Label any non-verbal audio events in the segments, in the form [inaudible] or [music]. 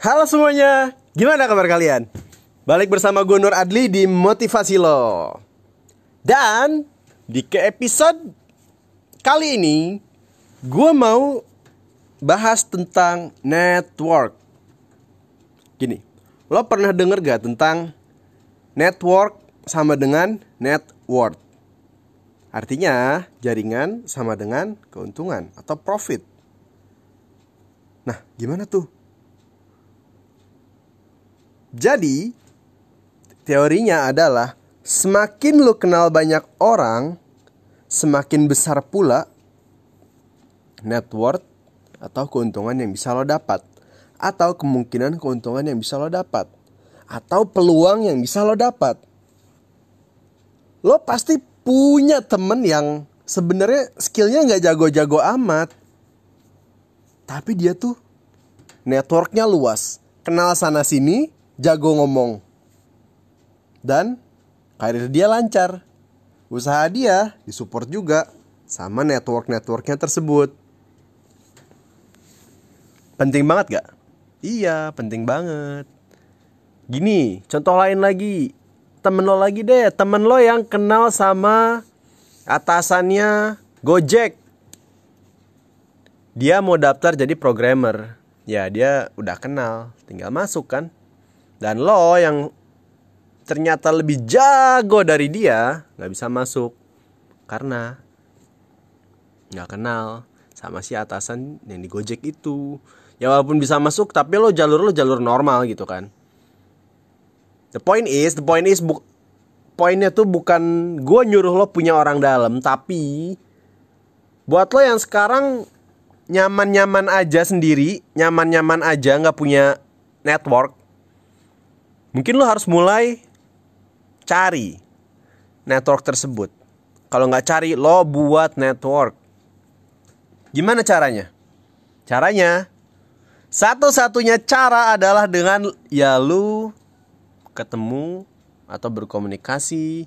Halo semuanya, gimana kabar kalian? Balik bersama gue Nur Adli di Motivasi Lo Dan di ke episode kali ini Gue mau bahas tentang network Gini, lo pernah denger gak tentang network sama dengan net worth? Artinya jaringan sama dengan keuntungan atau profit Nah, gimana tuh? Jadi, teorinya adalah semakin lo kenal banyak orang, semakin besar pula net worth atau keuntungan yang bisa lo dapat atau kemungkinan keuntungan yang bisa lo dapat atau peluang yang bisa lo dapat. Lo pasti punya temen yang sebenarnya skillnya nggak jago-jago amat, tapi dia tuh networknya luas, kenal sana sini, jago ngomong. Dan karir dia lancar. Usaha dia disupport juga sama network-networknya tersebut. Penting banget gak? Iya, penting banget. Gini, contoh lain lagi. Temen lo lagi deh, temen lo yang kenal sama atasannya Gojek. Dia mau daftar jadi programmer. Ya, dia udah kenal, tinggal masuk kan. Dan lo yang ternyata lebih jago dari dia nggak bisa masuk karena nggak kenal sama si atasan yang di Gojek itu. Ya walaupun bisa masuk tapi lo jalur lo jalur normal gitu kan. The point is, the point is bu poinnya tuh bukan gue nyuruh lo punya orang dalam tapi buat lo yang sekarang nyaman-nyaman aja sendiri, nyaman-nyaman aja nggak punya network, Mungkin lo harus mulai cari network tersebut. Kalau nggak cari, lo buat network. Gimana caranya? Caranya, satu-satunya cara adalah dengan ya lu ketemu atau berkomunikasi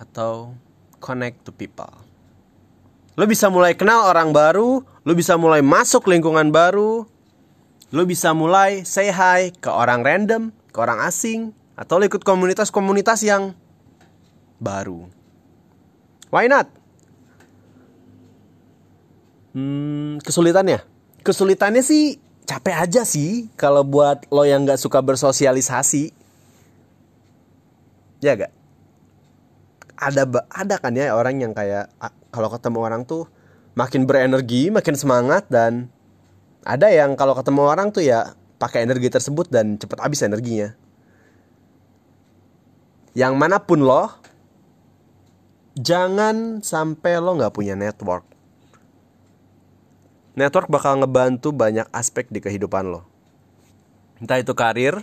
atau connect to people. Lo bisa mulai kenal orang baru, lo bisa mulai masuk lingkungan baru, lo bisa mulai say hi ke orang random, ke orang asing atau ikut komunitas-komunitas yang baru. Why not? Hmm, kesulitannya? Kesulitannya sih capek aja sih kalau buat lo yang nggak suka bersosialisasi. Ya gak? Ada ada kan ya orang yang kayak kalau ketemu orang tuh makin berenergi, makin semangat dan ada yang kalau ketemu orang tuh ya pakai energi tersebut dan cepat habis energinya. Yang mana pun lo, jangan sampai lo nggak punya network. Network bakal ngebantu banyak aspek di kehidupan lo. Entah itu karir,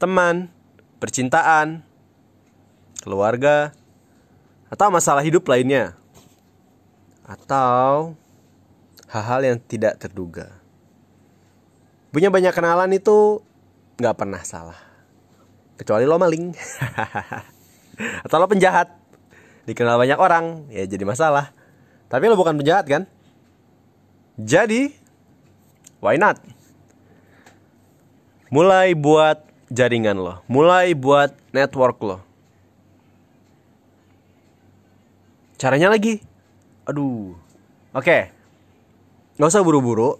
teman, percintaan, keluarga, atau masalah hidup lainnya. Atau hal-hal yang tidak terduga. Punya banyak kenalan itu nggak pernah salah. Kecuali lo maling. [laughs] Atau lo penjahat. Dikenal banyak orang, ya jadi masalah. Tapi lo bukan penjahat kan? Jadi, why not? Mulai buat jaringan lo. Mulai buat network lo. Caranya lagi. Aduh. Oke. Okay. Gak usah buru-buru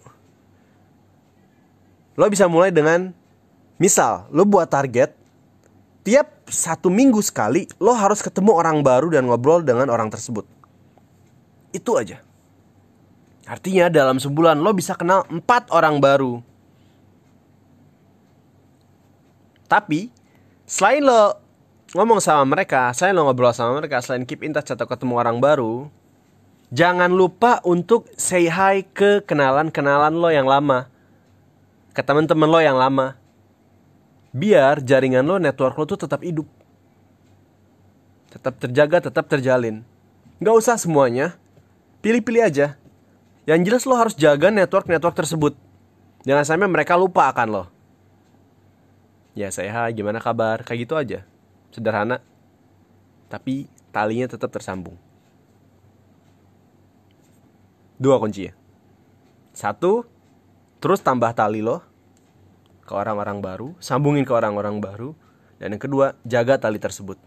Lo bisa mulai dengan misal lo buat target tiap satu minggu sekali lo harus ketemu orang baru dan ngobrol dengan orang tersebut. Itu aja. Artinya dalam sebulan lo bisa kenal empat orang baru. Tapi selain lo ngomong sama mereka, selain lo ngobrol sama mereka, selain keep in touch atau ketemu orang baru, jangan lupa untuk say hi ke kenalan-kenalan lo yang lama ke teman-teman lo yang lama. Biar jaringan lo, network lo tuh tetap hidup. Tetap terjaga, tetap terjalin. Gak usah semuanya. Pilih-pilih aja. Yang jelas lo harus jaga network-network tersebut. Jangan sampai mereka lupa akan lo. Ya saya gimana kabar? Kayak gitu aja. Sederhana. Tapi talinya tetap tersambung. Dua kuncinya. Satu, terus tambah tali lo ke orang-orang baru, sambungin ke orang-orang baru, dan yang kedua, jaga tali tersebut.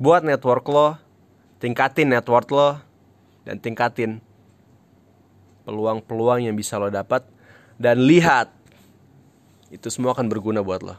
Buat network lo, tingkatin network lo, dan tingkatin peluang-peluang yang bisa lo dapat, dan lihat itu semua akan berguna buat lo.